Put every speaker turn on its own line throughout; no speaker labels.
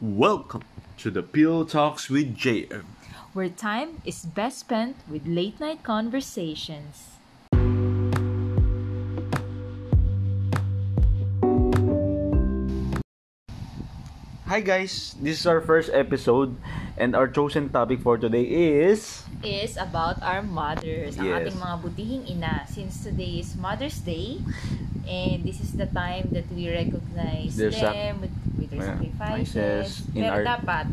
Welcome to the Pill Talks with JM.
where time is best spent with late night conversations.
Hi guys, this is our first episode and our chosen topic for today is
Is about our mothers, ang
Yes.
ating mga butihing ina. Since today is Mother's Day, and this is the time that we recognize
Their
them with, with their
Yeah,
sacrifices.
in
Pero
our-
dapat,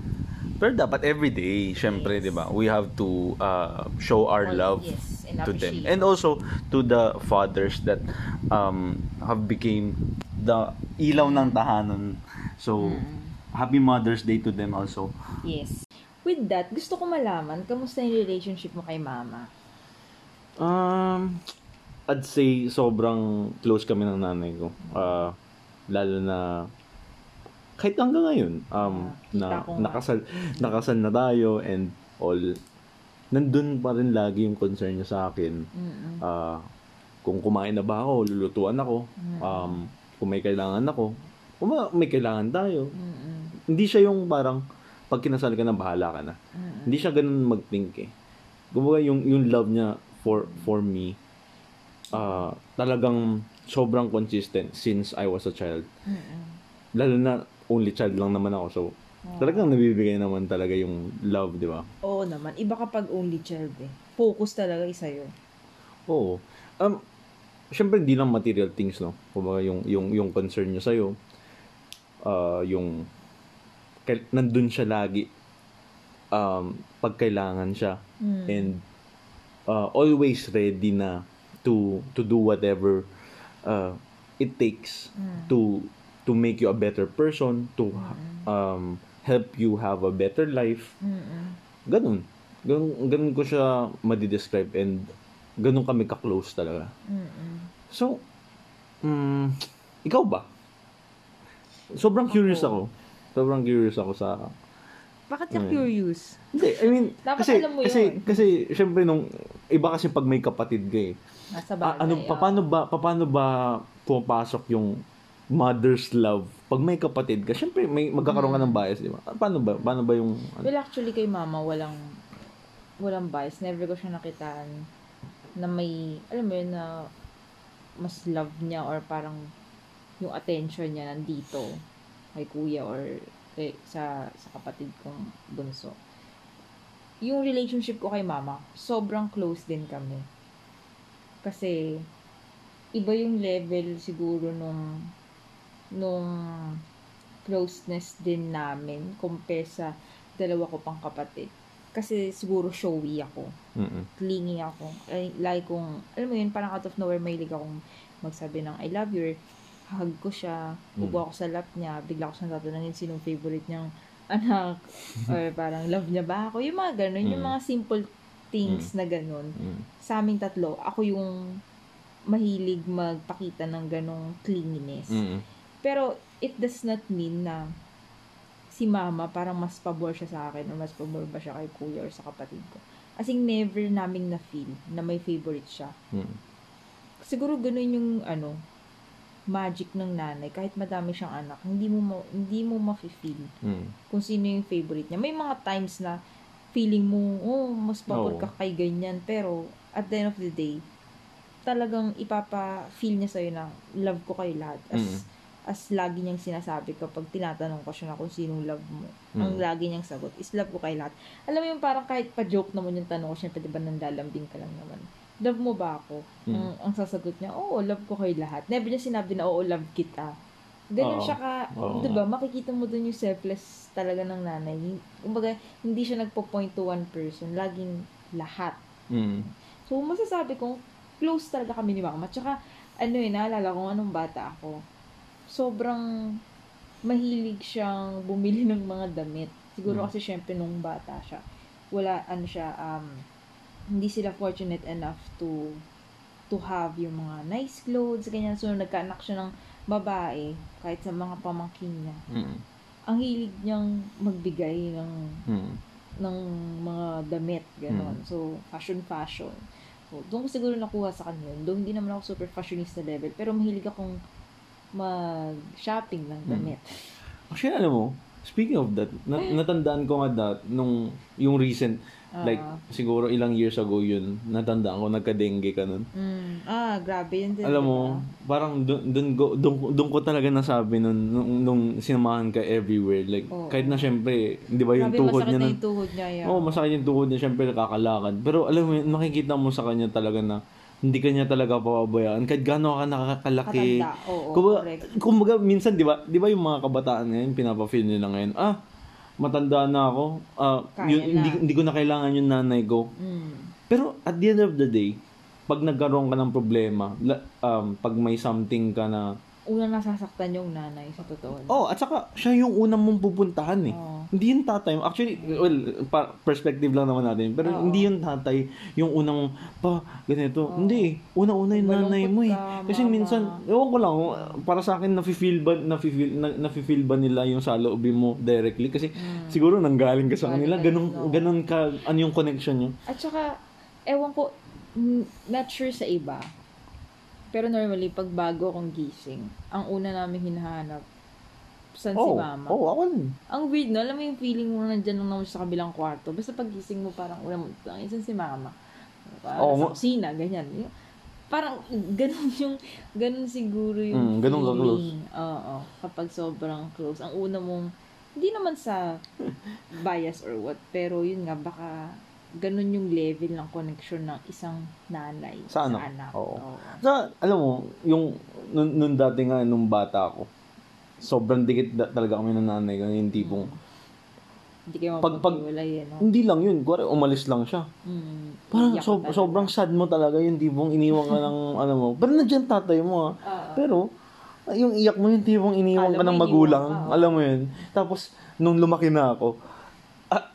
pero dapat every day, syempre,
Yes.
'di ba? We have to uh, show our
all-
love
yes, and
to them. And also to the fathers that um have became the ilaw ng tahanan. So,
Mm.
happy Mother's Day to them also.
Yes. With that, gusto ko malaman, kamusta yung relationship mo kay mama?
Um, I'd say sobrang close kami ng nanay ko. Ah, lalo na kahit hanggang ngayon um
Ah,
na nakasal nakasal na tayo and all nandun pa rin lagi yung concern niya sa akin.
Mm-mm.
Ah, kung kumain na ba ako, lulutuan ako. Um, kung may kailangan ako, kung ma- may kailangan tayo.
Mm-mm.
Hindi siya yung parang pag kinasal ka na bahala ka na.
Mm-mm.
Hindi siya ganun mag-think eh. Kumbaga yung, yung love niya for for me, ah talagang sobrang consistent since I was a child.
Mm-mm.
Lalo na only child lang naman ako. So,
Oh.
talagang nabibigay naman talaga yung love, di ba?
Oo naman. Iba kapag only child eh. Focus talaga isa yun.
Oo. Um, syempre hindi lang material things, no? Kumbaga yung, yung, yung concern niya sa'yo, ah yung nandun siya lagi um, pag kailangan siya.
Mm.
and uh, always ready na to to do whatever uh, it takes
Mm.
to to make you a better person to um, help you have a better life
Mm-mm.
ganun ganun, ganun ko siya madidescribe and ganun kami ka-close talaga
Mm-mm.
so mm, ikaw ba sobrang curious
Ako.
ako sobrang curious ako sa
Bakit ka
Mm.
curious?
hindi I mean
Dapat
kasi
alam mo
kasi
yun.
kasi syempre nung iba kasi pag may kapatid ka eh
Nasa bagay.
ano, paano ba, paano ba pumapasok yung mother's love? Pag may kapatid ka, syempre may magkakaroon ka ng bias, di ba? Paano ba? Paano ba yung ano?
Well, actually, kay mama, walang walang bias. Never ko siya nakitaan na may, alam mo yun, na mas love niya or parang yung attention niya nandito kay kuya or kay, sa, sa kapatid kong bunso. Yung relationship ko kay mama, sobrang close din kami. Kasi, iba yung level siguro nung nung closeness din namin compare sa dalawa ko pang kapatid. Kasi siguro showy ako.
Mm-mm.
Clingy ako. Ay, lagi kong, alam mo yun, parang out of nowhere may akong magsabi ng I love you. Hug ko siya. Ubo ako sa lap niya. Bigla ko siyang tatanungin sinong favorite niyang anak. or parang love niya ba ako. Yung mga ganun. Yung
Mm.
mga simple things na ganun.
Mm.
Sa aming tatlo, ako yung mahilig magpakita ng ganong clinginess. Pero it does not mean na si mama parang mas pabor siya sa akin or mas pabor ba siya kay kuya or sa kapatid ko. As in, never naming na-feel na may favorite siya.
Mm.
Siguro ganun yung ano, magic ng nanay. Kahit madami siyang anak, hindi mo ma- hindi mo ma-feel
Mm.
kung sino yung favorite niya. May mga times na feeling mo, oh, mas pabor ka kay ganyan. Pero, at the end of the day, talagang ipapa-feel niya sa'yo na love ko kayo lahat. As,
Mm.
as lagi niyang sinasabi kapag tinatanong ko siya na kung sinong love mo. Ang
Mm.
lagi niyang sagot is love ko kayo lahat. Alam mo yung parang kahit pa-joke naman yung tanong ko siya, di ba nanlalambing ka lang naman. Love mo ba ako?
Mm.
Ang, ang sasagot niya, oo, love ko kayo lahat. Never niya sinabi na, oo, love kita. Ganun siya ka,
Oo
di ba, makikita mo dun yung selfless talaga ng nanay. Kumbaga, hindi siya nagpo-point to one person. Laging lahat.
Mm.
So, masasabi kong close talaga kami ni mama. Tsaka, ano eh, naalala ko anong bata ako. Sobrang mahilig siyang bumili ng mga damit. Siguro
Mm.
kasi syempre nung bata siya. Wala, ano siya, um, hindi sila fortunate enough to to have yung mga nice clothes, ganyan. So, nagkaanak siya ng babae, kahit sa mga pamangkin niya.
Mm.
Ang hilig niyang magbigay ng
Mm.
ng mga damit, gano'n. So, fashion, fashion. So, doon ko siguro nakuha sa kanya yun. Doon hindi naman ako super fashionista level, pero mahilig akong mag-shopping ng damit.
Actually, alam mo, Speaking of that, na- natandaan ko nga that nung yung recent like
Ah.
siguro ilang years ago yun, natandaan ko nagka-dengue ka nun.
Mm. Ah, grabe yun din.
Alam mo,
diba?
parang dun, dun, ko, dun, dun ko talaga nasabi nun, nung, nung sinamahan ka everywhere. Like,
Oo.
kahit na syempre, di ba yung
Grabe,
tuhod
masakit
niya
na
nun?
yung tuhod niya. Yeah.
Oo, oh, masakit yung tuhod niya, syempre nakakalakad. Pero alam mo, yun, makikita mo sa kanya talaga na hindi kanya talaga papabayaan. Kahit gaano ka nakakalaki.
Katanda. Oo,
kumbaga,
correct.
kumbaga, minsan, di ba, di ba yung mga kabataan ngayon, pinapa-feel nila ngayon, ah, matanda na ako,
Kaya
yun,
na.
hindi, hindi ko na kailangan yung nanay ko.
Mm.
Pero at the end of the day, pag nagkaroon ka ng problema, um, pag may something ka na,
Una nasasaktan yung nanay sa totoo.
oh, at saka, siya yung unang mong pupuntahan eh.
Oo.
Hindi yung tatay. Actually, well, pa- perspective lang naman natin. Pero
Oo.
hindi yung tatay, yung unang, pa, ganito.
Oo.
Hindi. Una-una yung
Malungkot
nanay mo eh.
ka,
Kasi
mama.
minsan, ewan ko lang, para sa akin, nafe-feel ba, nafe-feel, na, nafe-feel ba nila yung saloobin mo directly? Kasi siguro nanggaling ka sa kanila,
ka
ganun,
oo.
ganun ka, ano yung connection nyo?
At saka, ewan ko, not sure sa iba. Pero normally, pag bago akong gising, ang una namin hinahanap, saan si
Oh,
mama?
oh, ako.
Ang weird, no? Alam mo yung feeling mo na nandyan lang naman sa kabilang kwarto. Basta pag gising mo, parang una mo, isan si mama. Parang
Oo,
sa kusina, ganyan. Parang ganun yung, ganun siguro
Mm,
yung
ganun ka close.
feeling. Oo, kapag sobrang close. Ang una mong, hindi naman sa bias or what, pero yun nga, baka ganun yung level ng connection ng isang nanay
Sa anak. Oo.
Oo.
Sa, alam mo, yung, nun, nun dati nga, nung bata ako, sobrang dikit da- talaga kami ng nanay ko, yung tipong,
Hindi kayo
Pag- pag-
eh, no?
hindi lang yun, kuwari umalis lang siya.
Mm,
Parang so,
talaga.
sobrang sad mo talaga yung tipong iniwan ka ng ano mo. Pero nandiyan tatay mo ah.
Oo.
Pero yung iyak mo yung tipong iniwan ka ng magulang.
ka.
Alam mo yun. Tapos nung lumaki na ako,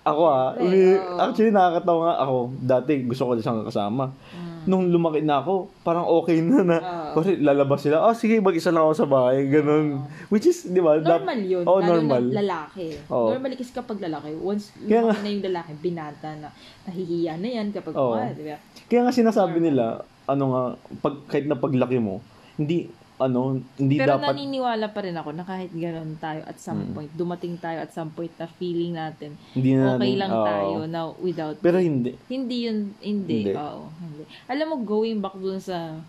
ako ah,
Siyempre,
umi-
oo.
actually nakakatawa nga ako. Dati gusto ko siyang kasama.
Mm.
Nung lumaki na ako, parang okay na na.
Oo.
Kasi lalabas sila, oh sige, mag-isa lang ako sa bahay. Ganun. Which is, di ba?
Normal yun.
Oh, normal.
na lalaki.
Oo.
Normally kasi kapag lalaki, once
Kaya
lumaki na yung lalaki, binata na, nahihiya na yan kapag,
Oo.
ah, di ba?
Kaya nga sinasabi nila, ano nga, pag, kahit na paglaki mo, hindi, ano, hindi
Pero
dapat,
naniniwala pa rin ako na kahit gano'n tayo at some
Mm.
point, dumating tayo at some point na feeling natin,
hindi na
okay
natin-
lang
oo.
tayo na without
Pero hindi.
Hindi yun, hindi.
Hindi.
Oo, hindi. Alam mo, going back dun sa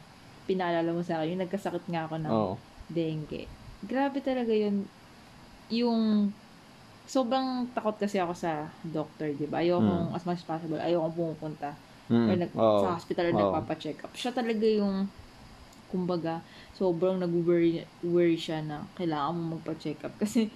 pinaalala mo sa akin, yung nagkasakit nga ako ng
Oo.
dengue. Grabe talaga yun. Yung sobrang takot kasi ako sa doctor, di ba? Ayokong, as much as possible, ayokong pumupunta
Mm.
or nag,
Oo.
sa hospital or
Oo.
nagpapa-check up. Siya talaga yung, kumbaga, sobrang nag-worry worry siya na kailangan mo magpa-check up. Kasi,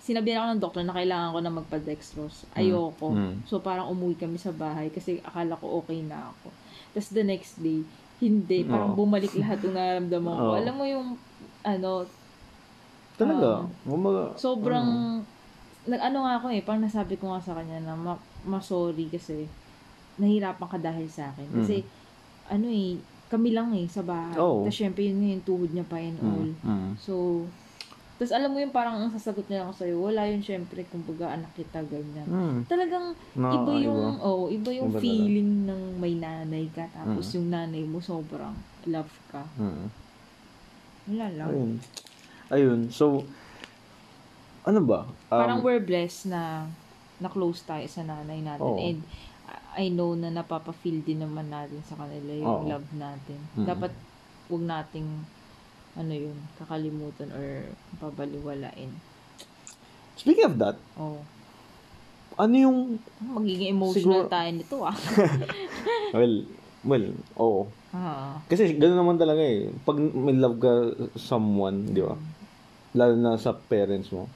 sinabihan ako ng doktor na kailangan ko na magpa-dextrose. Ayoko.
Mm.
So, parang umuwi kami sa bahay kasi akala ko okay na ako. Tapos the next day, hindi. Parang
Oo.
bumalik lahat ng nararamdaman ko.
Oo.
Alam mo yung, ano,
Talaga.
Um,
Kumbaga,
sobrang,
ano,
nag, ano nga ako eh, parang nasabi ko nga sa kanya na ma, ma-sorry kasi nahirapan ka dahil sa akin. Kasi, ano eh, kami lang eh, sa bahay.
Mm. Oo.
Tapos syempre yun yung tuhod niya pa and all.
mm, mm.
So, tapos alam mo yung parang ang sasagot niya ako sa'yo, wala yun syempre, kumbaga anak kita, ganyan.
Mm.
Talagang
Na,
iba yung, oh, iba yung
Iba talaga.
feeling ng may nanay ka, tapos
Mm.
yung nanay mo sobrang love ka.
Mm.
Wala lang.
Ayun. Ayun. So, ano ba? Um,
Parang we're blessed na na-close tayo sa nanay natin.
Oo.
And I know na napapa-feel din naman natin sa kanila yung
Oo.
love natin.
Mm.
Dapat wag nating ano yun, kakalimutan or pabaliwalain.
Speaking of that,
Oh,
ano yung,
magiging emotional
Siguro-
tayo nito ah.
well, well, oo.
ah.
Kasi gano'n naman talaga eh. Pag may love ka someone, di ba? Lalo na sa parents mo,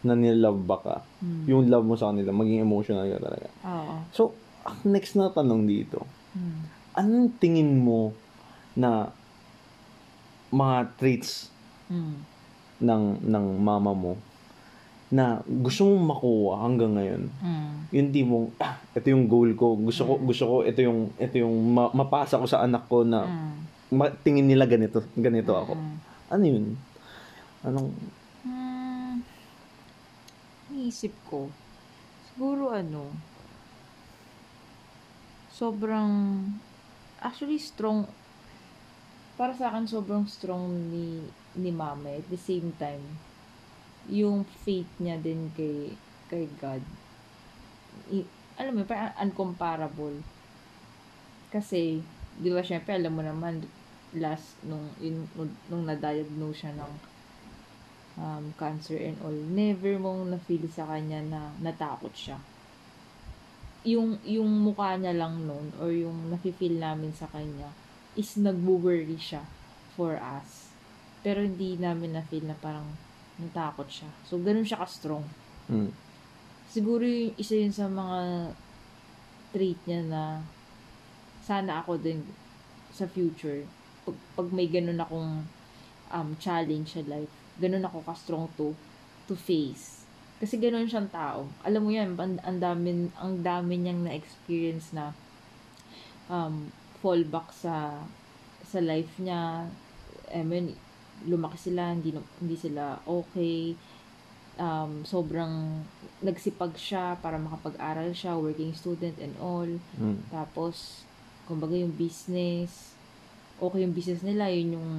na nilove ba ka,
Hmm.
yung love mo sa kanila, maging emotional ka talaga.
Oo.
So, ang next na tanong dito,
Hmm.
anong tingin mo na mga traits
Hmm.
ng ng mama mo na gusto mong makuha hanggang ngayon?
Hmm.
Yung tipong, ah, ito yung goal ko. Gusto ko, gusto ko, ito yung, ito yung ma- mapasa ko sa anak ko na
Hmm.
ma- tingin nila ganito, ganito ako.
Hmm.
Ano yun? Anong,
Hmm. Naisip ko. Siguro ano. Sobrang. Actually, strong. Para sa akin, sobrang strong ni, ni mama. At the same time, yung faith niya din kay kay God i, alam mo parang uncomparable kasi di ba syempre alam mo naman last nung in, nung, nung na-diagnose siya ng um, cancer and all never mong na-feel sa kanya na natakot siya yung yung mukha niya lang noon or yung nafe-feel namin sa kanya is nagwo-worry siya for us. Pero hindi namin na-feel na parang natakot siya. So, ganun siya ka-strong.
Mm.
Siguro yung isa yun sa mga trait niya na sana ako din sa future, pag, pag may ganun akong um, challenge sa life, ganun ako ka-strong to, to face. Kasi ganun siyang tao. Alam mo yan, ang, ang dami, ang dami niyang na-experience na um, fallback sa sa life niya. I mean, lumaki sila, hindi, hindi sila okay. Um, sobrang nagsipag siya para makapag-aral siya, working student and all.
Mm.
Tapos, kumbaga yung business, okay yung business nila, yun yung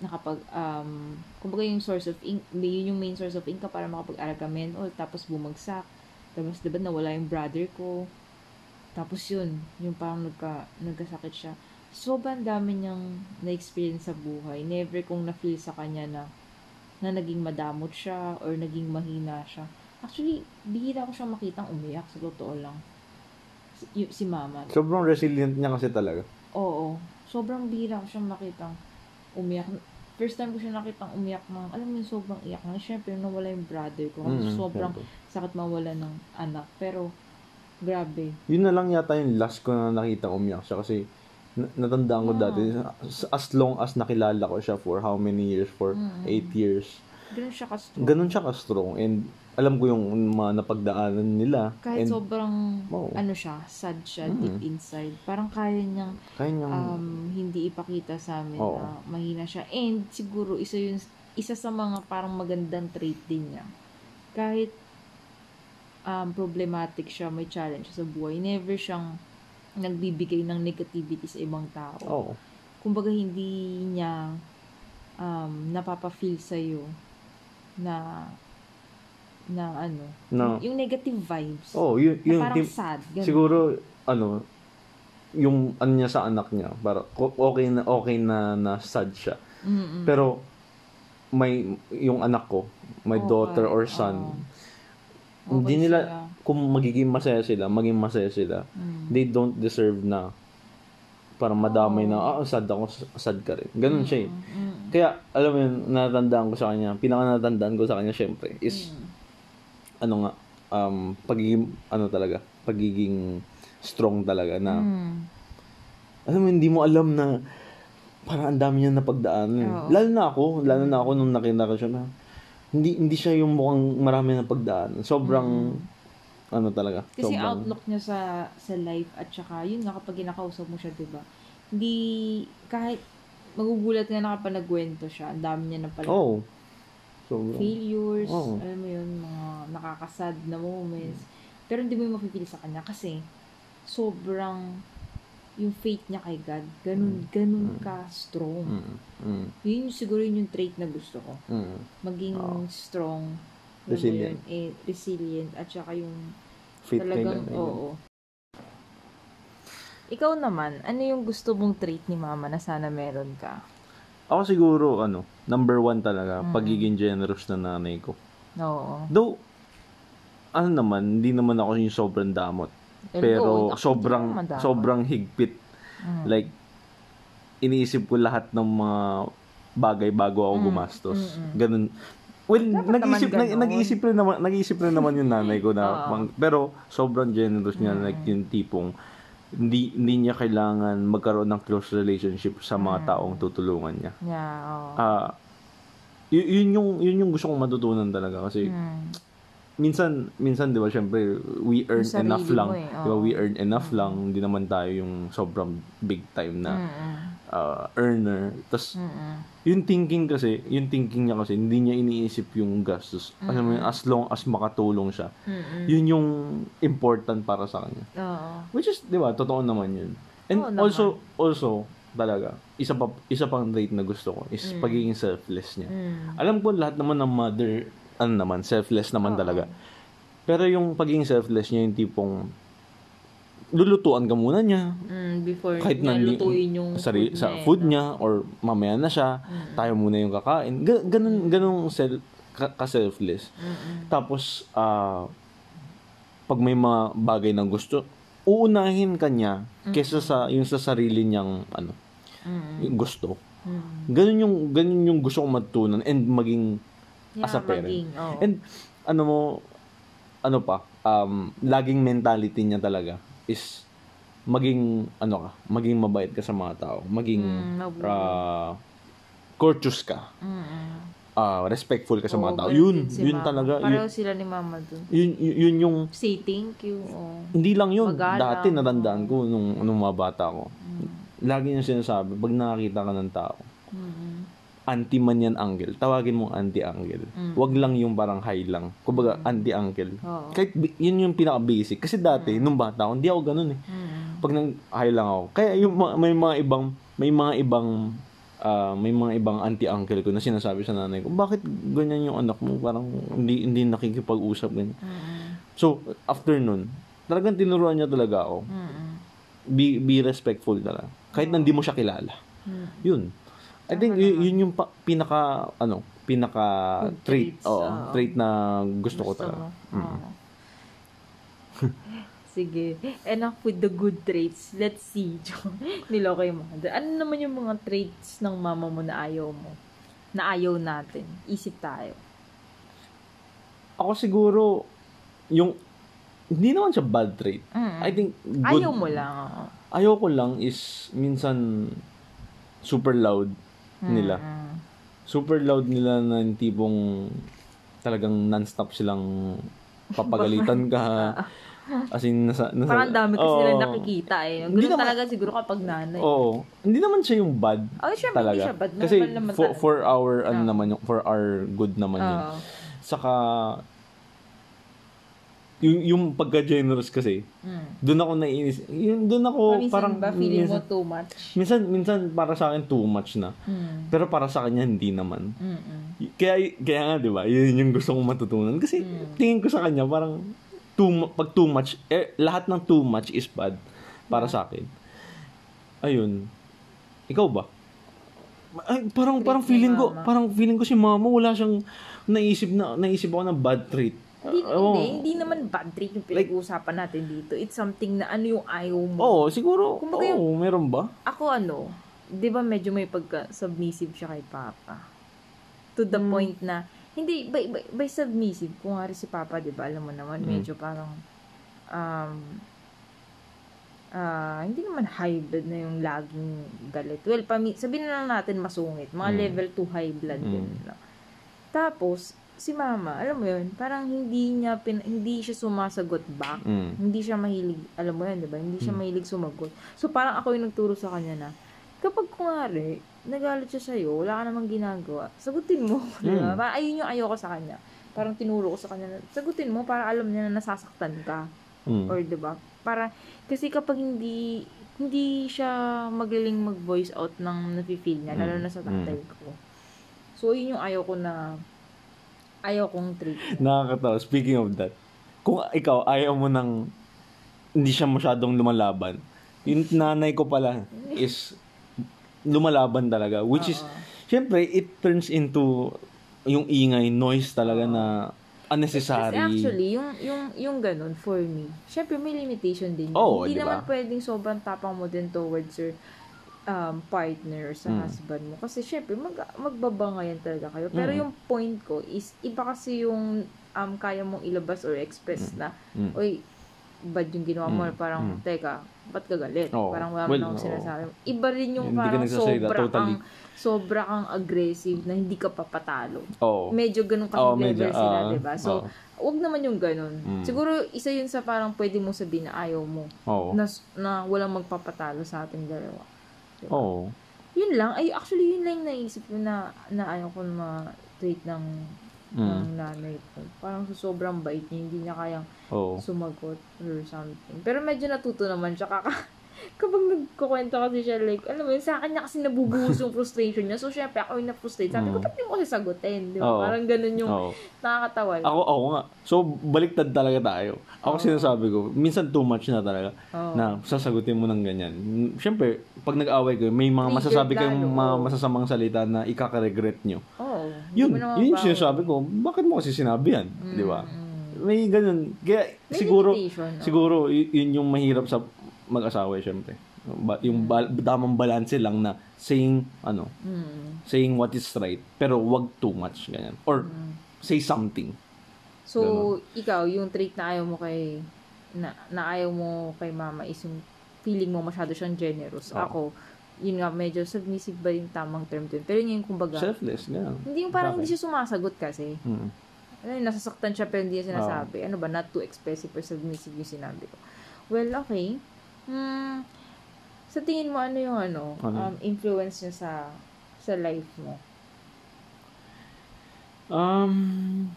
nakapag, um, kumbaga yung source of, in- yun yung main source of income para makapag-aral kami and all. Tapos bumagsak. Tapos, diba, nawala yung brother ko. Tapos yun, yung parang nagka, nagkasakit siya. Sobrang dami niyang na-experience sa buhay. Never kong na-feel sa kanya na na naging madamot siya or naging mahina siya. Actually, bihira ko siya makitang umiyak sa totoo lang. Si, si mama.
Sobrang resilient niya kasi talaga.
Oo. Sobrang bihira ko siya makitang umiyak. First time ko siya nakitang umiyak ng, alam mo yung sobrang iyak na. Siyempre, nawala yung brother ko. Kasi
Mm,
sobrang
syempre.
sakit mawala ng anak. Pero, grabe.
Yun na lang yata yung last ko na nakita umiyak siya kasi na- natandaan ko
Ah.
dati as long as nakilala ko siya for how many years for
Mm.
8 years
Ganun siya ka-strong.
ganun siya ka-strong and alam ko yung mga napagdaanan nila
Kahit
and
sobrang,
Oo.
ano siya, sad siya
Mm.
deep inside. Parang kaya niyang
kaya niyang
um, hindi ipakita sa amin
Oo.
na mahina siya. And siguro isa yun, isa sa mga parang magandang trait din niya. Kahit um, problematic siya, may challenge sa buhay, never siyang nagbibigay ng negativity sa ibang tao.
oh
Kumbaga hindi niya um, napapa-feel sa'yo na na ano,
Na-
yung negative vibes.
oh yun,
na
yun
parang
tim-
sad. Ganun.
siguro ano yung ano niya sa anak niya para okay na okay na na sad siya
Mm-mm.
pero may yung anak ko my
Okay,
daughter or son
oo.
hindi nila
sila.
kung magiging masaya sila maging masaya sila
Mm.
they don't deserve na parang madamay
Oo.
na ah sad ako sad ka rin ganun siya eh
Mm.
kaya alam mo yun natandaan ko sa kanya pinaka natandaan ko sa kanya syempre is
Mm.
Ano nga um pagiging ano talaga pagiging strong talaga na
Mm.
alam mo hindi mo alam na parang ang dami niya napagdaanan. Lalo na ako, lalo na ako nung nakita ko siya na hindi hindi siya yung mukhang marami na pagdaanan. Sobrang ano talaga.
Mm. Kasi
sobrang,
outlook niya sa sa life at saka yun nga kapag kinakausap mo siya, 'di ba? Hindi kahit magugulat ka na kapag nagkwento siya, ang dami niya na pala
Oh. Sobrang.
failures,
Oo.
alam mo yun, mga nakakasad na moments. Pero hindi mo yung mapipili sa kanya kasi sobrang yung faith niya kay God, ganun, ganun ka strong.
Mm, mm,
Yun yung siguro yun yung trait na gusto ko.
mm.
Maging
Oo.
strong,
Resilient.
yun, eh, resilient, at saka yung
kay
talagang,
God, ayun.
oo. Ikaw naman, ano yung gusto mong trait ni mama na sana meron ka?
Ako siguro, ano, number one talaga,
Mm.
pagiging generous na nanay ko.
Oo.
Though, ano naman, hindi naman ako yung sobrang damot.
And
Pero sobrang,
hindi naman dapat.
sobrang higpit.
Mm.
Like, iniisip ko lahat ng mga bagay bago ako
Mm,
gumastos.
mm-mm.
Ganun. Well,
Dapat
nag-iisip,
naman
nag,
ganon.
nag-iisip rin naman, nag-iisip rin naman yung nanay ko na, mang- pero sobrang generous niya,
Mm.
like yung tipong, hindi, hindi niya kailangan magkaroon ng close relationship sa mga
Mm.
taong tutulungan niya.
Yeah, oo.
Ah, y- yun yung yun yung gusto kong matutunan talaga kasi
Mm.
minsan minsan 'di ba syempre we earn enough lang
eh,
'di ba we earn enough lang hindi naman tayo yung sobrang big time na
Mm-mm.
Uh, earner tas
Mm-mm.
yung thinking kasi yung thinking niya kasi hindi niya iniisip yung gastos alam mo yun, as long as makatulong siya
Mm-mm.
yun yung important para sa kanya
Oo.
which is 'di ba totoo naman yun and
Oo naman.
also also talaga isa pa isa pang trait na gusto ko is
Mm.
pagiging selfless niya
Mm.
alam ko lahat naman ng mother ano naman, selfless naman
Oo.
talaga. Pero yung pagiging selfless niya, yung tipong, lulutuan ka muna niya.
Mm, before
Kahit
niya
nandi-
lutuin yung
sari,
food
sa
niya,
food
no?
niya, or mamaya na siya, tayo muna yung kakain. Ga- ganun, ganun self, ka, ka-selfless.
Mm-mm.
Tapos, ah, pag may mga bagay na gusto, uunahin ka niya kesa sa, yung sa sarili niyang, ano, yung gusto.
Mm.
Ganun yung, ganun yung gusto kong matutunan and maging as a
Yeah,
parent.
maging, oo.
And, ano mo, ano pa, um, laging mentality niya talaga is maging, ano ka, maging mabait ka sa mga tao. Maging,
Mm,
ah, courteous ka.
Mm-mm.
ah, respectful ka sa
Oo,
mga tao. Yun,
si
yun
Mama.
talaga. Yun,
Pareho sila ni Mama dun.
yun, yun, yun yung,
Say thank you. Oh.
hindi lang yun.
Magalang.
Dati natandaan ko nung, nung mga bata ko.
Mm.
Lagi niya sinasabi, pag nakakita ka ng tao,
Mm-mm.
Anti man yan uncle, tawagin mong anti uncle.
Mm.
Wag lang yung parang high lang. Kumbaga, anti uncle.
Oo.
Kahit yun yung pinaka-basic. Kasi dati, nung bata ako, hindi ako ganun eh.
Mm.
Pag nang high lang ako. Kaya yung may mga ibang, may mga ibang, ah, may mga ibang anti-uncle ko na sinasabi sa nanay ko, bakit ganyan yung anak mo? Parang hindi, hindi nakikipag-usap. Ganyan.
Mm-mm.
So, after nun, talagang tinuruan niya talaga ako.
Mm-mm.
Be, be respectful talaga. Kahit nandi mo siya kilala.
Mm.
Yun. I think y- yun yung pa- pinaka, ano, pinaka
Good
trait,
traits,
oo,
oo.
trait na gusto, ko talaga.
Oo. Sige. Enough with the good traits. Let's see. Niloko yung mother. Ano naman yung mga traits ng mama mo na ayaw mo? Na ayaw natin. Isip tayo.
Ako siguro, yung, hindi naman siya bad trait.
Mm.
I think, good,
Ayaw mo lang. oo.
ayaw ko lang is, minsan, super loud nila.
Mm.
Super loud nila na yung tipong, talagang non-stop silang papagalitan ka. As in, nasa... nasa
Parang dami kasi
Oo.
nila nakikita eh.
Hindi
Ganun
naman-
talaga siguro kapag nanay.
Oo. Hindi naman siya yung bad.
Oh, syempre
talaga.
hindi siya bad.
Kasi
Normal naman
for,
talaga.
for our, ano
Oo.
naman yung, for our good naman yun.
Oo.
Saka, yung, yung pagka-generous kasi,
Mm.
doon ako naiinis. Yung, doon ako
Minsan
parang,
ba feeling mo
minsan,
too much?
minsan, minsan para sa akin too much na.
Mm.
Pero para sa kanya, hindi naman.
Mm-mm.
Kaya, kaya nga, di ba, yun yung gusto kong matutunan. Kasi,
Mm.
tingin ko sa kanya, parang, too, pag too much, eh, lahat ng too much is bad para sa akin. Ayun. Ikaw ba? Ay, parang, parang feeling ko, parang feeling ko si mama, wala siyang naisip na, naisip ako ng bad trait.
Hindi,
Oo.
hindi, hindi naman bad trait yung pinag-uusapan natin dito. It's something na ano yung ayaw mo.
Oo, siguro,
Kumbaga
oo, meron ba?
Ako ano, di ba medyo may pagka-submissive siya kay Papa. To the
Hmm.
point na, hindi, by, by, by submissive, kung nga si Papa, di ba, alam mo naman,
Hmm.
medyo parang, um, ah hindi naman high blood na yung laging galit. Well, pami- sabihin na lang natin masungit. Mga
Mm.
level 2 high blood.
Mm.
Ganun lang. Tapos, si mama, alam mo yun, parang hindi niya, pin- hindi siya sumasagot back.
Mm.
Hindi siya mahilig, alam mo yan, di ba? Hindi siya
Hmm.
mahilig sumagot. So, parang ako yung nagturo sa kanya na, kapag kunwari, nagalit siya sa'yo, wala ka namang ginagawa, sagutin mo.
Mm.
Parang ayun yung ayoko sa kanya. Parang tinuro ko sa kanya na, sagutin mo para alam niya na nasasaktan ka.
Mm.
Or, di ba? Para, kasi kapag hindi, hindi siya magaling mag-voice out ng nafe-feel niya, lalo
Mm.
na sa tatay ko. So, yun yung ayaw ko na, ayaw kong treat.
Nakakatawa. Speaking of that, kung ikaw ayaw mo nang hindi siya masyadong lumalaban, yung nanay ko pala is lumalaban talaga. Which is,
Oo.
syempre, it turns into yung ingay, noise talaga na unnecessary.
Kasi actually, yung, yung, yung ganun, for me, syempre may limitation din.
Oo,
Hindi
di ba?
naman pwedeng sobrang tapang mo din towards your um, partner sa
Mm.
husband mo. Kasi syempre, mag, magbabangayan talaga kayo. Pero
Mm.
yung point ko is, iba kasi yung um, kaya mong ilabas or express na,
Mm.
oy, bad yung ginawa mo.
Mm.
Parang,
Mm.
teka, ba't ka galit?
Oo.
Parang wala
Well,
mo akong
oo.
sinasabi. Iba rin yung
Hindi
parang sobra
totally.
kang, sobra kang aggressive na hindi ka papatalo.
Oo.
Medyo ganun kasi level
medyo,
sila,
ah,
diba? So,
oo.
wag naman yung ganun.
Mm.
Siguro, isa yun sa parang pwede mo sabihin na ayaw mo.
Oo.
Na, na walang magpapatalo sa ating dalawa. Diba?
Oo.
Yun lang. Ay, actually, yun lang yung naisip ko na, na ayaw ko na treat ng, ng
Mm.
nanay ko. Parang sa sobrang bait niya, hindi niya kayang
Oo.
sumagot or something. Pero medyo natuto naman siya. Kaka, kapag nagkukwento kasi siya, like, alam mo yun, sa akin niya kasi nabubuhos yung frustration niya. So, syempre, ako yung na-frustrate. Sabi ko, ba't di mo kasi sagutin? Di ba?
Oo.
Parang ganun yung
Oo.
nakakatawa.
Ako, ako nga. So, baliktad talaga tayo. Ako sinasabi ko, minsan too much na talaga
Oo.
na sasagutin mo ng ganyan. Siyempre, pag nag-away kayo, may mga
Triggered
masasabi kayong
lalo,
mga masasamang salita na ikaka-regret nyo.
Oo. Hindi
Yun,
mo naman
yun yung sinasabi ko, bakit mo kasi sinabi yan? Di ba?
Mm.
May ganun. Kaya
May
siguro,
limitation, oo.
siguro y- yun yung mahirap sa mag-asawa, eh, syempre. Ba- yung bal- tamang balance lang na saying, ano,
Mm.
saying what is right, pero wag too much, ganyan. Or,
Mm.
say something.
So, ikaw, yung trait na ayaw mo kay, na, na ayaw mo kay mama is yung feeling mo masyado siyang generous.
Oo.
Ako, yun nga, medyo submissive ba yung tamang term dun. Pero yun yung kumbaga,
Selfless, ganyan.
hindi yung parang
Bakit?
hindi siya sumasagot kasi.
Hmm.
Ano yun, nasasaktan siya pero hindi niya sinasabi. Ano ba, not too expressive or submissive yung sinabi ko. Well, okay. Hmm, sa tingin mo, ano yung ano,
Ano?
um, influence niya sa sa life mo?
Um,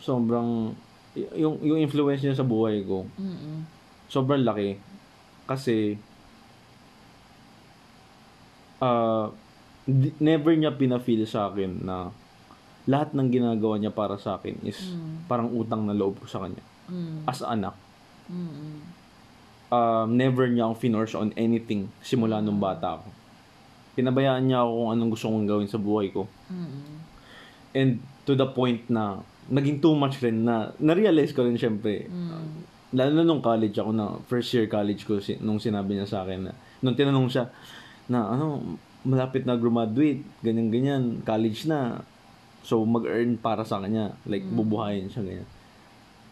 sobrang, yung, yung influence niya sa buhay ko,
Mm-mm.
sobrang laki. Kasi, uh, never niya pinafeel sa akin na lahat ng ginagawa niya para sa akin is
Mm.
parang utang na loob ko sa kanya.
Mm.
As anak,
Mm-mm.
Um, never niya akong finorce on anything simula nung bata ako. Pinabayaan niya ako kung anong gusto kong gawin sa buhay ko.
Mm-mm.
And to the point na naging too much rin na na-realize ko rin syempre.
Mm.
Lalo na nung college ako na first year college ko si, nung sinabi niya sa akin na nung tinanong siya na ano malapit na graduate, ganyan ganyan, college na. So mag-earn para sa kanya, like bubuhayin siya ganyan.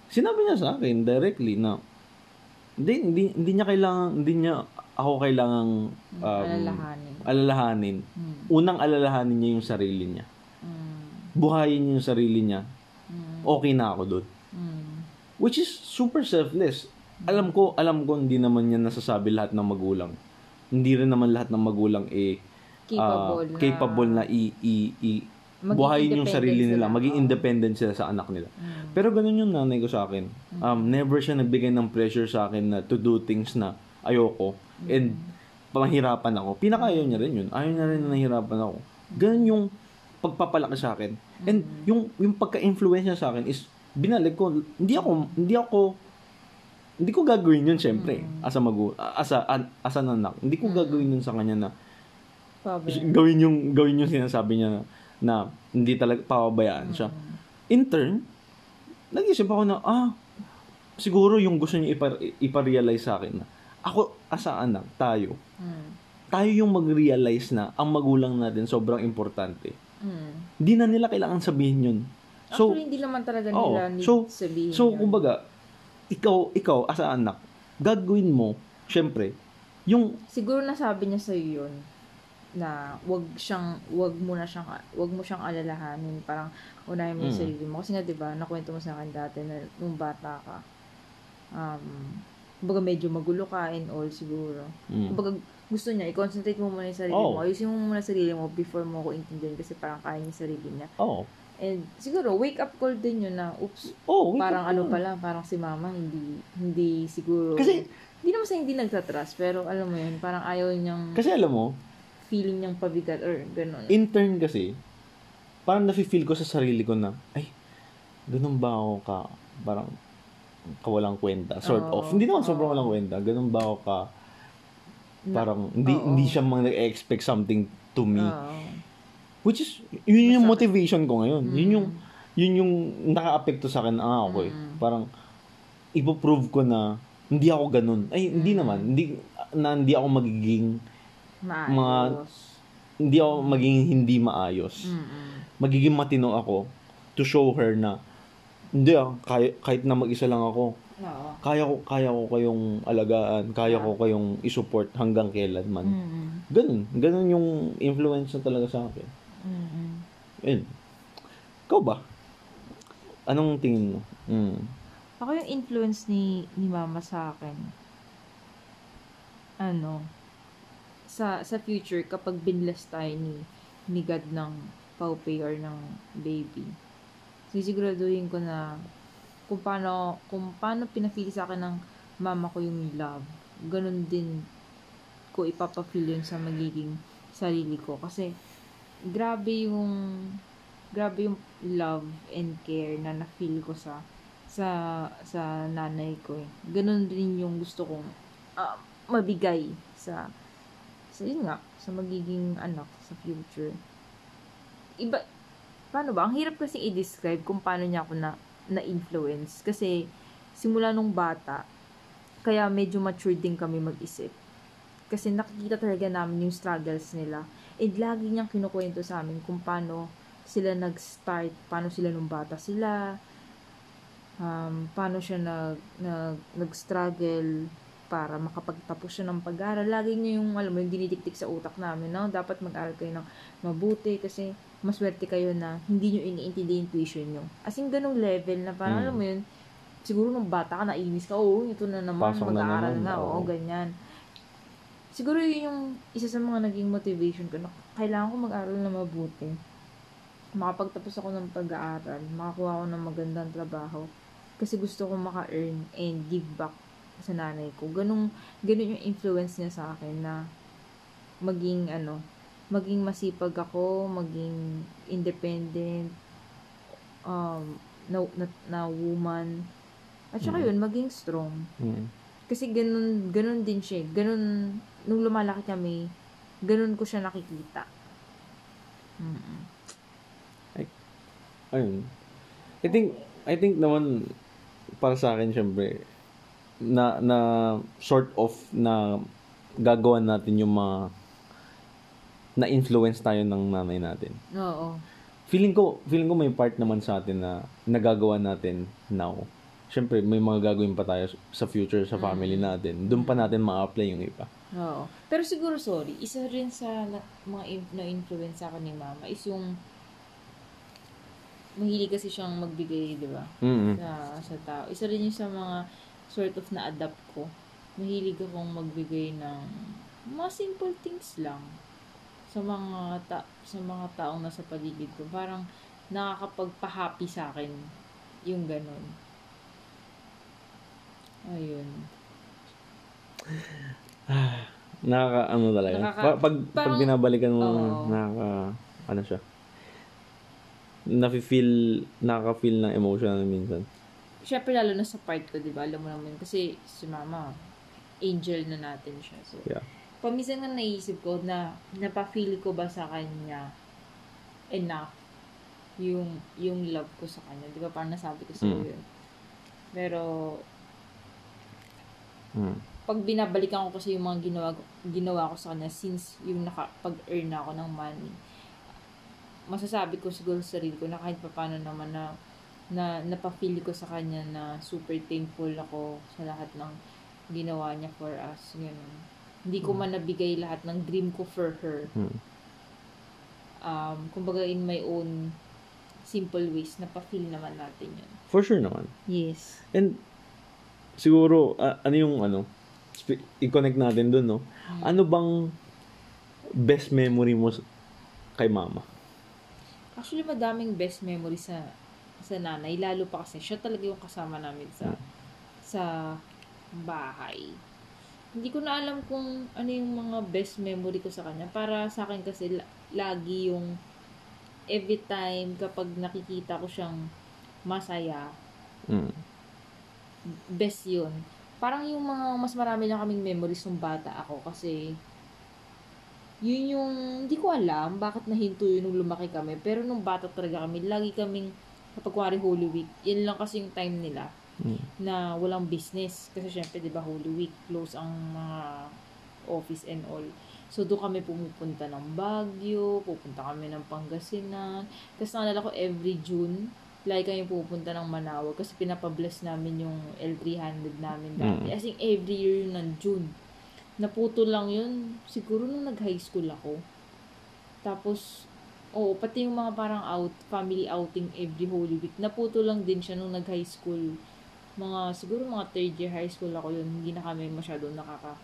Sinabi niya sa akin directly na hindi, hindi, hindi niya kailangan, hindi niya ako kailangang um,
Alalahanin.
alalahanin.
Mm.
Unang alalahanin niya yung sarili niya.
Mm.
Buhayin niya yung sarili niya.
Mm.
Okay na ako doon.
Mm.
Which is super selfless. Alam ko, alam ko hindi naman yan nasasabi lahat ng magulang. Hindi rin naman lahat ng magulang eh ah,
Capable na-
capable na i, i, i
Maging
buhayin yung sarili nila,
sila.
maging independent sila sa anak nila.
Mm.
Pero ganun yung nanay ko sa akin. Um, never siya nagbigay ng pressure sa akin na to do things na ayoko. And pamahirapan ako. Pinakayaw niya rin yun. Ayaw niya rin na nahirapan ako. Ganun yung pagpapalaki sa akin. And yung yung pagka-influence niya sa akin is binalik ko. Hindi ako hindi ako hindi ko gagawin yun syempre as a magu as a as an anak. Hindi ko gagawin yun sa kanya na
Pabe.
gawin yung gawin yung sinasabi niya na, na hindi talaga pababayaan siya. In turn, nag-isip ako na, ah, siguro yung gusto niya ipa, ipa-realize sa akin na, ako, as a anak, tayo,
Mm.
tayo yung mag-realize na ang magulang natin sobrang importante.
Mm.
Na nila kailangan sabihin yun. So,
Actually, hindi naman talaga nila need
So-
sabihin.
so
yun.
kumbaga, ikaw, ikaw, as a anak, gagawin mo, syempre, yung,
siguro nasabi niya sa yun na wag siyang wag mo na siyang wag mo siyang alalahanin. Parang unahin mo yung
Mm.
sarili mo. Kasi nga 'di ba nakwento mo sa akin dati na nung bata ka um kumbaga medyo magulo ka and all siguro.
Mm,
kumbaga gusto niya i-concentrate mo muna yung sarili
Oo.
mo. Ayusin mo muna sarili mo before mo ko intindihin kasi parang kaya niya sarili niya.
Oh,
and siguro wake up call din yun na oops
oh,
parang ano pala, parang si mama hindi hindi siguro.
Kasi-
hindi naman sa hindi nagtatrust, pero alam mo yun, parang ayaw niyang
Kasi alam mo,
feeling niyang pabigat or gano'n.
intern kasi, parang nafe-feel ko sa sarili ko na, ay, ganun ba ako ka, parang, kawalang kwenta, sort
Oo.
of. Hindi naman sobrang
Oo.
walang kwenta. Ganun ba ako ka,
Na-
parang, hindi,
Oo.
hindi siya mga nag-expect something to me.
Oo.
Which is, yun yung motivation ko ngayon. Yun
Mm.
yung, yun yung naka-apekto sa akin, ah, okay.
Mm.
Parang, ipoprove ko na, hindi ako ganun. Ay, hindi
Mm.
naman. Hindi, na hindi ako magiging,
Maayos.
hindi ako magiging hindi maayos.
Mm-mm.
magiging matino ako to show her na hindi ah, kaya, kahit na mag-isa lang ako,
Oo.
kaya ko kaya ko kayong alagaan, kaya ko kayong i-support hanggang kailan man.
Mm-mm.
Ganun, ganun yung influence na talaga sa akin.
Mm-mm.
Yun. Ikaw ba? Anong tingin mo? Mm.
Ako yung influence ni ni mama sa akin. Ano, sa sa future kapag binless tayo ni ni God ng paupe or ng baby. Sisiguraduhin ko na kung paano, kung paano pinafeel sa akin ng mama ko yung love, ganun din ko ipapafeel yun sa magiging sarili ko. Kasi, grabe yung, grabe yung love and care na na-feel ko sa, sa, sa nanay ko eh. Ganun rin yung gusto kong ah, mabigay sa, sa yun nga, sa magiging anak sa future. Iba, paano ba? Ang hirap kasi i-describe kung paano niya ako na, na-influence. Kasi, simula nung bata, kaya medyo mature din kami mag-isip. Kasi nakikita talaga namin yung struggles nila. And lagi niyang kinukwento sa amin kung paano sila nag-start, paano sila nung bata sila, um, paano siya nag, nag, nag-struggle para makapagtapos siya ng pag-aaral. Lagi niya yung, alam mo, yung dinidiktik sa utak namin, no? Dapat mag-aral kayo ng mabuti kasi maswerte kayo na hindi nyo iniintindi yung tuition nyo. As in, ganong level na parang,
Mm.
alam mo yun, siguro nung bata ka, nainis ka, oo, ito na naman,
Pasok na
mag-aaral
naman,
nga, oo,
oo.
ganyan. Siguro yun yung isa sa mga naging motivation ko na kailangan ko mag-aral na mabuti. Makapagtapos ako ng pag-aaral, makakuha ako ng magandang trabaho. Kasi gusto ko maka-earn and give back sa nanay ko. Ganun, ganun yung influence niya sa akin na maging ano, maging masipag ako, maging independent, um, na, na, na woman. At saka
Mm.
yun, maging strong.
Mm.
Kasi ganun, ganun din siya. eh. Ganun, nung lumalaki kami, ganun ko siya nakikita. Mm-mm.
Ayun. I think, I think naman, para sa akin, syempre, na, na sort of na gagawan natin yung mga na-influence tayo ng nanay natin.
Oo.
Feeling ko, feeling ko may part naman sa atin na nagagawa natin now. Syempre, may mga gagawin pa tayo sa future, sa family natin. Doon pa natin ma-apply yung iba.
Oo. Pero siguro, sorry, isa rin sa na, mga in- na-influence sa akin ni mama is yung mahilig kasi siyang magbigay, di ba?
mm
Sa, sa tao. Isa rin yung sa mga sort of na-adapt ko. Mahilig akong magbigay ng mga simple things lang sa mga ta sa mga taong nasa paligid ko. Parang nakakapagpa-happy sa akin yung ganun. Ayun.
Nakaka, ano talaga.
Nakaka-
Pa- pag, pag
parang-
binabalikan mo,
Oo.
nakaka, ano siya. Nafe-feel, nakaka-feel ng emotion na minsan.
Siyempre, lalo na sa part ko, di ba? Alam mo naman, kasi si mama, angel na natin siya. So,
Yeah.
paminsan nga naisip ko na napafeel ko ba sa kanya enough yung yung love ko sa kanya. Di ba? Parang nasabi ko sa'yo
Mm.
yun. Pero,
Mm.
pag binabalikan ko kasi yung mga ginawa, ginawa ko sa kanya since yung nakapag-earn na ako ng money, masasabi ko siguro sa sarili ko na kahit paano naman na na napafeel ko sa kanya na super thankful ako sa lahat ng ginawa niya for us. Ganun. Hindi ko man nabigay lahat ng dream ko for her.
Mm.
Um, kumbaga in my own simple ways, napafeel naman natin yun.
For sure naman.
Yes.
And, siguro, ah, ano yung, ano, i-connect natin dun, no? Ano bang best memory mo kay mama?
Actually, madaming best memory sa sa nanay. Lalo pa kasi siya talaga yung kasama namin sa sa bahay. Hindi ko na alam kung ano yung mga best memory ko sa kanya. Para sa akin kasi la- lagi yung every time kapag nakikita ko siyang masaya,
Mm.
best yun. Parang yung mga mas marami na kaming memories nung bata ako kasi yun yung, hindi ko alam bakit nahinto yun nung lumaki kami. Pero nung bata talaga kami, lagi kaming, kapag kuwari Holy Week, yun lang kasi yung time nila
Mm.
na walang business. Kasi syempre, di ba, Holy Week, close ang mga office and all. So, doon kami pumupunta ng Baguio, pupunta kami ng Pangasinan. Kasi naalala ko, every June, lagi kami pupunta ng Manawag kasi pinapabless namin yung L300 namin dati.
Mm.
As in, every year yun ng June. Naputo lang yun, siguro nung nag-high school ako. Tapos, oo, pati yung mga parang out, family outing every Holy Week, naputo lang din siya nung nag-high school. Mga, siguro mga third year high school ako yun, hindi na kami masyado nakaka,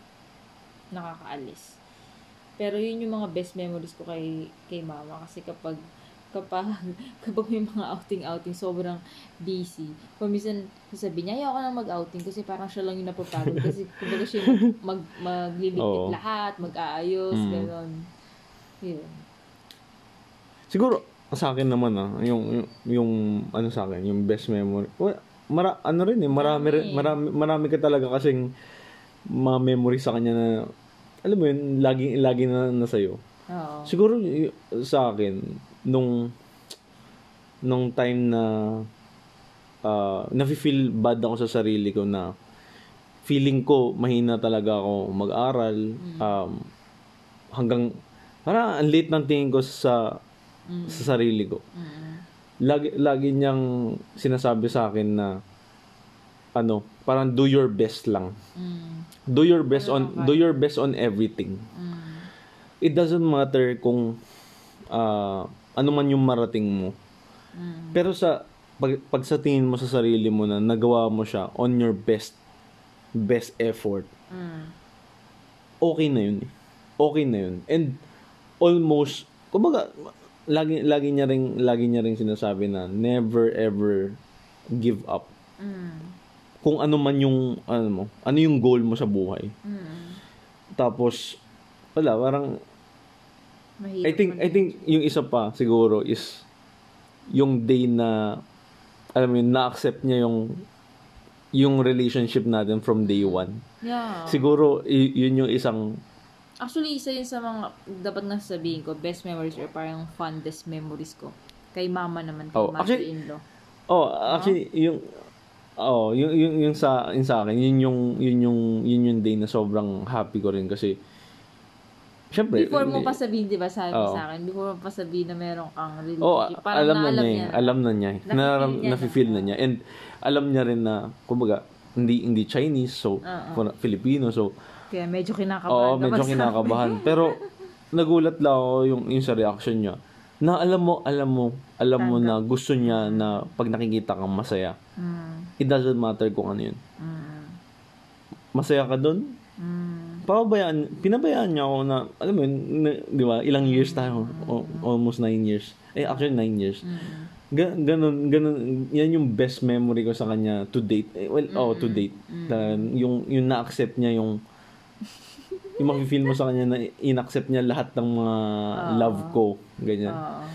nakakaalis. Pero yun yung mga best memories ko kay, kay mama kasi kapag kapag, kapag may mga outing-outing, sobrang busy. Kung minsan, sasabi niya, ayaw ko na mag-outing kasi parang siya lang yung napapagod. Kasi kumbaga siya yung mag, magliligpit
Oo.
lahat, mag-aayos,
Mm.
gano'n. Yun.
Siguro, sa akin naman ah, yung, yung, yung ano sa akin, yung best memory. Well, mara, ano rin eh, marami, rin- marami, marami ka talaga kasing mga memory sa kanya na, alam mo yun, laging, lagi na nasa'yo.
Oo.
Siguro y- sa akin, nung nung time na uh, nafe-feel bad ako sa sarili ko na feeling ko mahina talaga ako mag-aral um, hanggang parang ang late ng tingin ko sa sa sarili ko.
Mm.
Lagi lagi niyang sinasabi sa akin na ano, parang do your best lang.
Mm.
Do your best on do your best on everything
Mm.
it doesn't matter kung ah, ano man yung marating mo.
Mm.
Pero sa pag, pag sa tingin mo sa sarili mo na nagawa mo siya on your best best effort,
Mm.
okay na yun. eh. Okay na yun. And almost kumbaga lagi lagi niya ring lagi niya ring sinasabi na never ever give up.
Mm.
Kung ano man yung ano mo, ano yung goal mo sa buhay.
Mm.
Tapos wala, parang
Mahirap
I think I think yung isa pa siguro is yung day na alam mo yun, na-accept niya yung yung relationship natin from day one.
Yeah.
Siguro y- yun yung isang
Actually, isa yun sa mga dapat na sabihin ko, best memories or parang fondest memories ko. Kay mama naman, kay
Oh, actually-
mother-in-law.
Oh, actually yung oh, yung, yung yung sa yung sa akin, yun yung yun yung yun yung day na sobrang happy ko rin kasi Syempre,
Before mo pa sabihin, di ba, sabi
Oo.
sa akin, before mo pa sabihin na meron kang
Oh,
relationship, parang
alam na
naalam
niya, eh. alam na niya. eh. Naram,
niya na.
na niya. And alam niya rin na, kumbaga, hindi hindi Chinese, so kuna- Filipino, so
Kaya medyo kinakabahan
Oo, medyo kinakabahan. Pero nagulat lang ako yung, yung sa reaction niya. Na alam mo, alam mo, alam mo na gusto niya na pag nakikita kang masaya.
Mm,
It doesn't matter kung ano yun.
mm,
Masaya ka doon,
mm,
pababayaan, pinabayaan niya ako na, alam mo yun, na- di ba, ilang years tayo, O- almost nine years. Eh, actually nine years.
mm.
Ga- ganun, ganun, yan yung best memory ko sa kanya to date. Eh, well, oh, to date. Na yung, yung na-accept niya yung, yung mafe-feel mo sa kanya na in-accept niya lahat ng mga love ko. Ganyan.
Oo.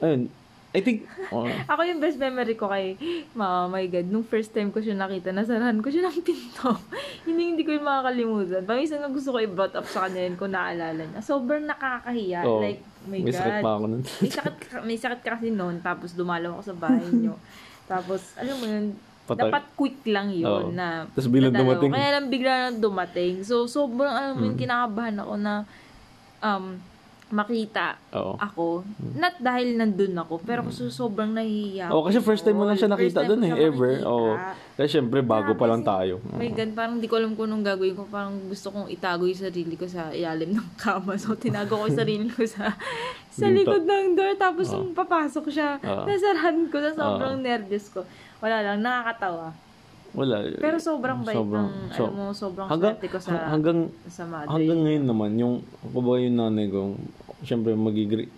Ayun. I think, oh,
Ako yung best memory ko kay mama, my God, nung first time ko siya nakita, nasarahan ko siya ng pinto. hindi, hindi ko yung makakalimutan. Paminsan nga gusto ko i-brought up sa kanya yun kung naalala niya. Sobrang nakakahiya.
oh,
like, my
may
God.
sakit pa ako nun.
may sakit, may sakit ka kasi noon, tapos dumalaw ako sa bahay niyo. tapos, alam mo yun,
Patay.
dapat quick lang yun
Oo.
na
Tapos biglang
nadalaw.
dumating.
Kaya lang bigla lang dumating. So, sobrang, alam mo yun,
Mm.
kinakabahan ako na um, makita
Oo.
ako. Not dahil nandun ako, pero kasi sobrang nahihiya
Oh, kasi first time mo lang siya
First
nakita
time
doon
ko
eh,
siya
ever.
makikita.
Oh. Kasi syempre, bago pa lang tayo.
My God, parang di ko alam kung anong gagawin ko. Parang gusto kong itago yung sarili ko sa ilalim ng kama. So, tinago ko yung sarili ko sa sa likod ng door. Tapos, nung papasok siya,
Ah.
nasarahan ko na sobrang nervous ko. Wala lang, nakakatawa.
Wala.
Pero sobrang bait
Sobrang-
ng,
so-
alam mo, sobrang
hanggang,
swerte ko sa,
ha- hanggang,
sa mother.
hanggang ngayon naman, yung, kumbaga yung nanay ko, syempre, magigreet,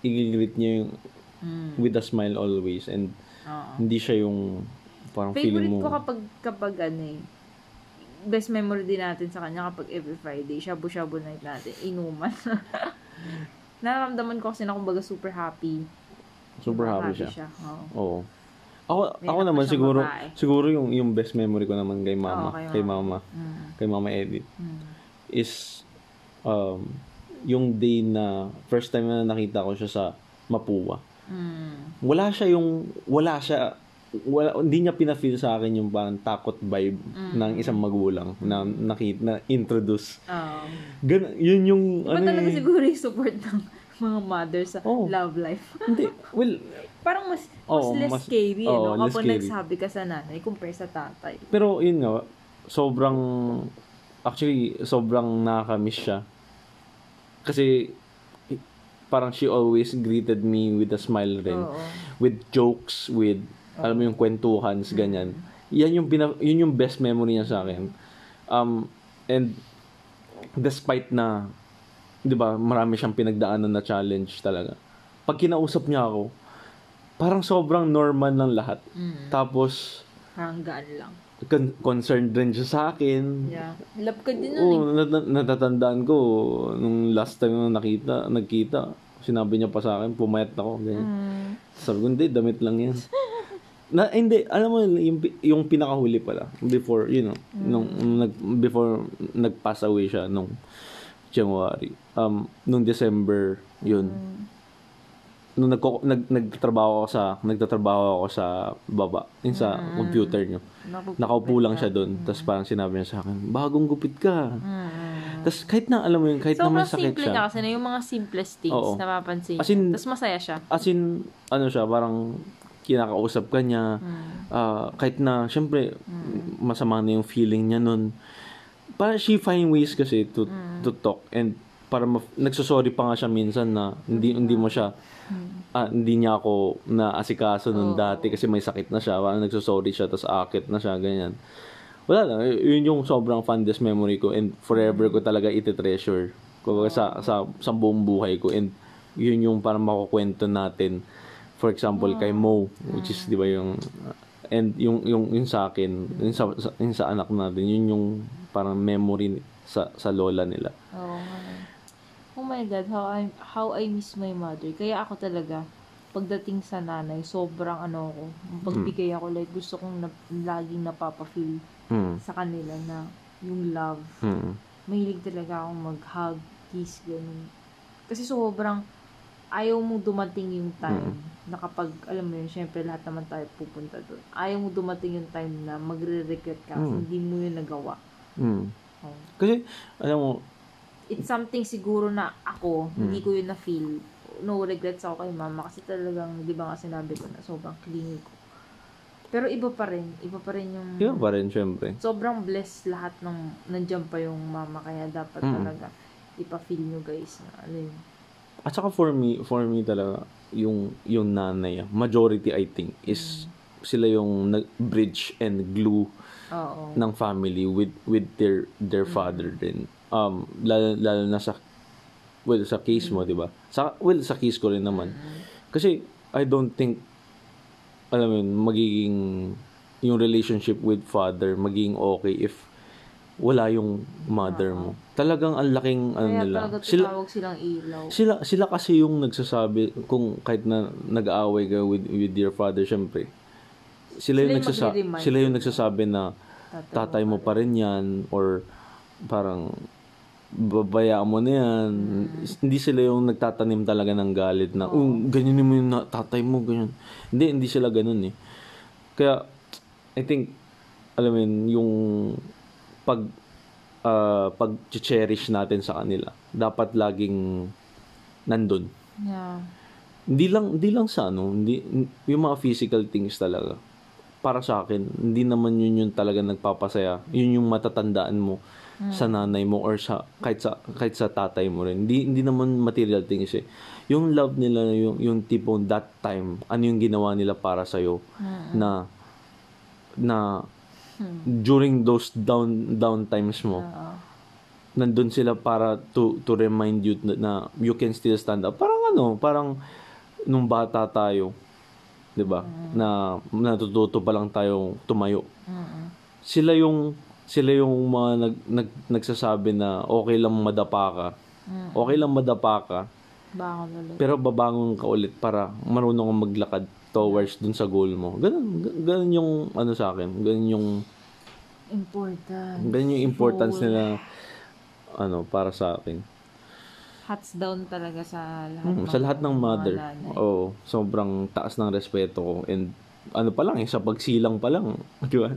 igigreet niya yung,
Mm,
with a smile always, and
oo.
hindi siya yung, parang feeling
Favorite
mo,
ko kapag, kapag ano eh, best memory din natin sa kanya kapag every Friday, shabu-shabu night natin, inuman. Nararamdaman ko kasi na kumbaga super happy.
super
Diba,
happy siya.
Oo.
Oo. Ako,
May
ako naman siguro,
babae.
siguro yung, yung best memory ko naman kay mama,
Oo, kay
kay
mama.
mama,
Mm.
kay mama Edith,
Mm.
is, um, yung day na, first time na nakita ko siya sa Mapua.
Mm.
wala siya yung wala siya wala hindi niya pina-feel sa akin yung parang takot vibe
Mm.
ng isang magulang na nakita na introduce
Um,
Gan, yun yung
iba
ano
talaga
eh.
siguro yung support ng mga mothers sa
Oo.
love life.
hindi well
Parang mas, mas
Oo,
less
mas-
scary,
oo,
ano?
less
Kapag
scary.
nagsabi ka sa nanay compare sa tatay.
pero yun nga sobrang actually sobrang nakakamiss siya kasi parang she always greeted me with a smile rin
Oo.
with jokes with alam mo yung kwentuhan ganyan yan yung pina, yun yung best memory niya sa akin um and despite na 'di ba marami siyang pinagdaanan na challenge talaga pag kinausap niya ako, parang sobrang normal ng lahat.
Mm.
Tapos,
Parang gaan lang.
con- concerned rin siya sa akin.
Yeah. Love ka din nun eh.
Oo, nat- natatandaan ko, nung last time na nakita, nagkita, sinabi niya pa sa akin, pumayat ako. Ganyan.
Mm.
Sabi ko, hindi, damit lang yan. na, hindi, alam mo, yung, yung pinakahuli pala, before, you know, nung, nung nag, before nag-pass away siya, nung January, um, nung December, yun, nung nagko, nag, nagtatrabaho ako sa, nagtatrabaho ako sa baba, yun sa computer niyo. Nakaupo lang siya doon, tapos parang sinabi niya sa akin, bagong gupit ka.
Mm.
Tapos kahit na, alam mo yun, kahit na
Sobrang
may sakit
simple
siya,
niya kasi na yung mga simplest things
Oo.
napapansin
As in-.
Tapos masaya siya.
as in, ano siya, parang kinakausap ka niya, ah, kahit na, syempre, masama na yung feeling niya nun. Parang she find ways kasi to, to talk and para ma- nagsosorry pa nga siya minsan na hindi hindi mo siya ah, hindi niya ako na asikaso nung dati kasi may sakit na siya parang nagsosorry siya tapos akit na siya ganyan. Wala lang y- yun yung sobrang fondest memory ko and forever ko talaga iti-treasure. Kumbaga sa, sa, sa buong buhay ko and yun yung parang makukwento natin. For example kay Mo which is di ba yung and yung yung yung sa akin yung sa, sa, yung sa anak natin yun yung parang memory sa sa lola nila.
Oo nga. Oh my God, how I, how I miss my mother. Kaya ako talaga, pagdating sa nanay, sobrang ano ako, pagbigay ako, like gusto kong na, laging napapa-feel
hmm
sa kanila na yung love.
hmm
Mahilig talaga akong mag-hug, kiss, ganun. Kasi sobrang, ayaw mo dumating yung time na kapag, alam mo yun, syempre lahat naman tayo pupunta doon. Ayaw mo dumating yung time na magre-regret ka kasi
Mm.
hindi mo yun nagawa.
hmm
Oh.
kasi alam mo
it's something siguro na ako,
Hmm.
hindi ko yun na-feel. No regrets ako kay mama kasi talagang, di ba nga sinabi ko na sobrang clingy ko. Pero iba pa rin. Iba pa rin yung...
yun pa rin syempre
Sobrang blessed lahat ng nandiyan pa yung mama kaya dapat
Mm.
talaga ipa-feel nyo guys na ano yun.
At saka for me, for me talaga, yung, yung nanay, majority I think, is sila yung nag-bridge and glue
Oo.
ng family with with their their father din. Um, lalo, lalo na sa, well, sa case mo, di ba? Sa, well, sa case ko rin naman. Kasi, I don't think, alam mo yun, magiging, yung relationship with father, magiging okay if wala yung mother mo. Talagang ang laking, ano
Kaya
nila. Sila,
silang ilaw.
sila sila kasi yung nagsasabi kung kahit na nag-aaway ka with with your father syempre sila yung
Sila yung
nagsasa
magre-remind.
sila yung nagsasabi na
tatay
mo pa rin yan or parang babayaan mo na yan. Hindi sila yung nagtatanim talaga ng galit na oh. ganyan mo yung tatay mo ganyan. Hindi hindi sila ganun eh. Kaya I think alam mo yun, yung pag uh, pag cherish natin sa kanila dapat laging nandun.
Yeah.
hindi lang hindi lang sa ano hindi yung mga physical things talaga. Para sa akin hindi naman yun yung talaga nagpapasaya. Yun yung matatandaan mo sa nanay mo or sa kahit sa kahit sa tatay mo rin hindi hindi naman material things eh yung love nila yung yung tipong that time ano yung ginawa nila para sa na na during those down down times mo
Oo.
nandun sila para to to remind you na, na you can still stand up. Parang ano, parang nung bata tayo, 'di ba? Na natututo pa lang tayo tumayo.
Mm-mm.
Sila yung sila yung mga nag, nag nagsasabi na okay lang madapa ka. Okay lang madapa ka,
Bangon ulit.
pero babangon ka ulit para marunong kang maglakad towards dun sa goal mo. Ganun, ga- ganun yung ano sa akin, ganun yung
Important.
ganun yung importance
Role.
nila ano para sa akin.
Hats down talaga sa lahat.
Mm, sa lahat ng mother. Oo, sobrang taas ng respeto ko and ano pa lang, eh, sa pagsilang pa lang, di ba?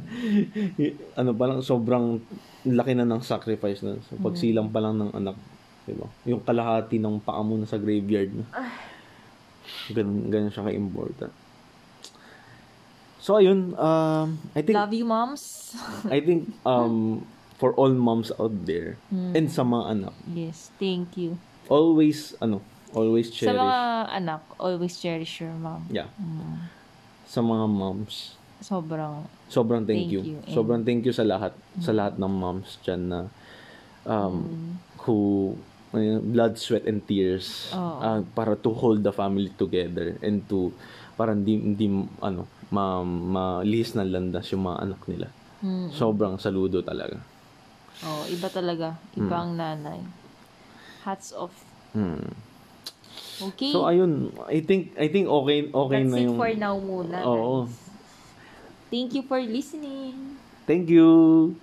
ano pa lang, sobrang laki na ng sacrifice na sa pagsilang pa lang ng anak, di ba? Yung kalahati ng paa mo na sa graveyard na. Ganun, ganun siya ka-important. So, ayun, um, I think,
Love you, moms.
I think, um, for all moms out there,
Hmm.
and sa mga anak,
yes, thank you.
always, ano, always
Sa
cherish.
mga anak, always cherish your mom.
Yeah. Sa mga moms.
Sobrang,
Sobrang thank,
Thank
you.
you. And-
Sobrang thank you sa lahat. Sa lahat ng moms dyan na um, who ayun, blood, sweat, and tears
Oo.
ah, para to hold the family together and to para hindi, hindi ano, ma, ma-lihis ng landas yung mga anak nila.
Mm.
Sobrang saludo talaga.
Oh, iba talaga. Iba ang nanay. Hats off.
Hmm.
Okay.
So ayun, I think I think okay okay
That's
na
it
yung
for now muna,
Oo.
guys. Thank you for listening.
Thank you.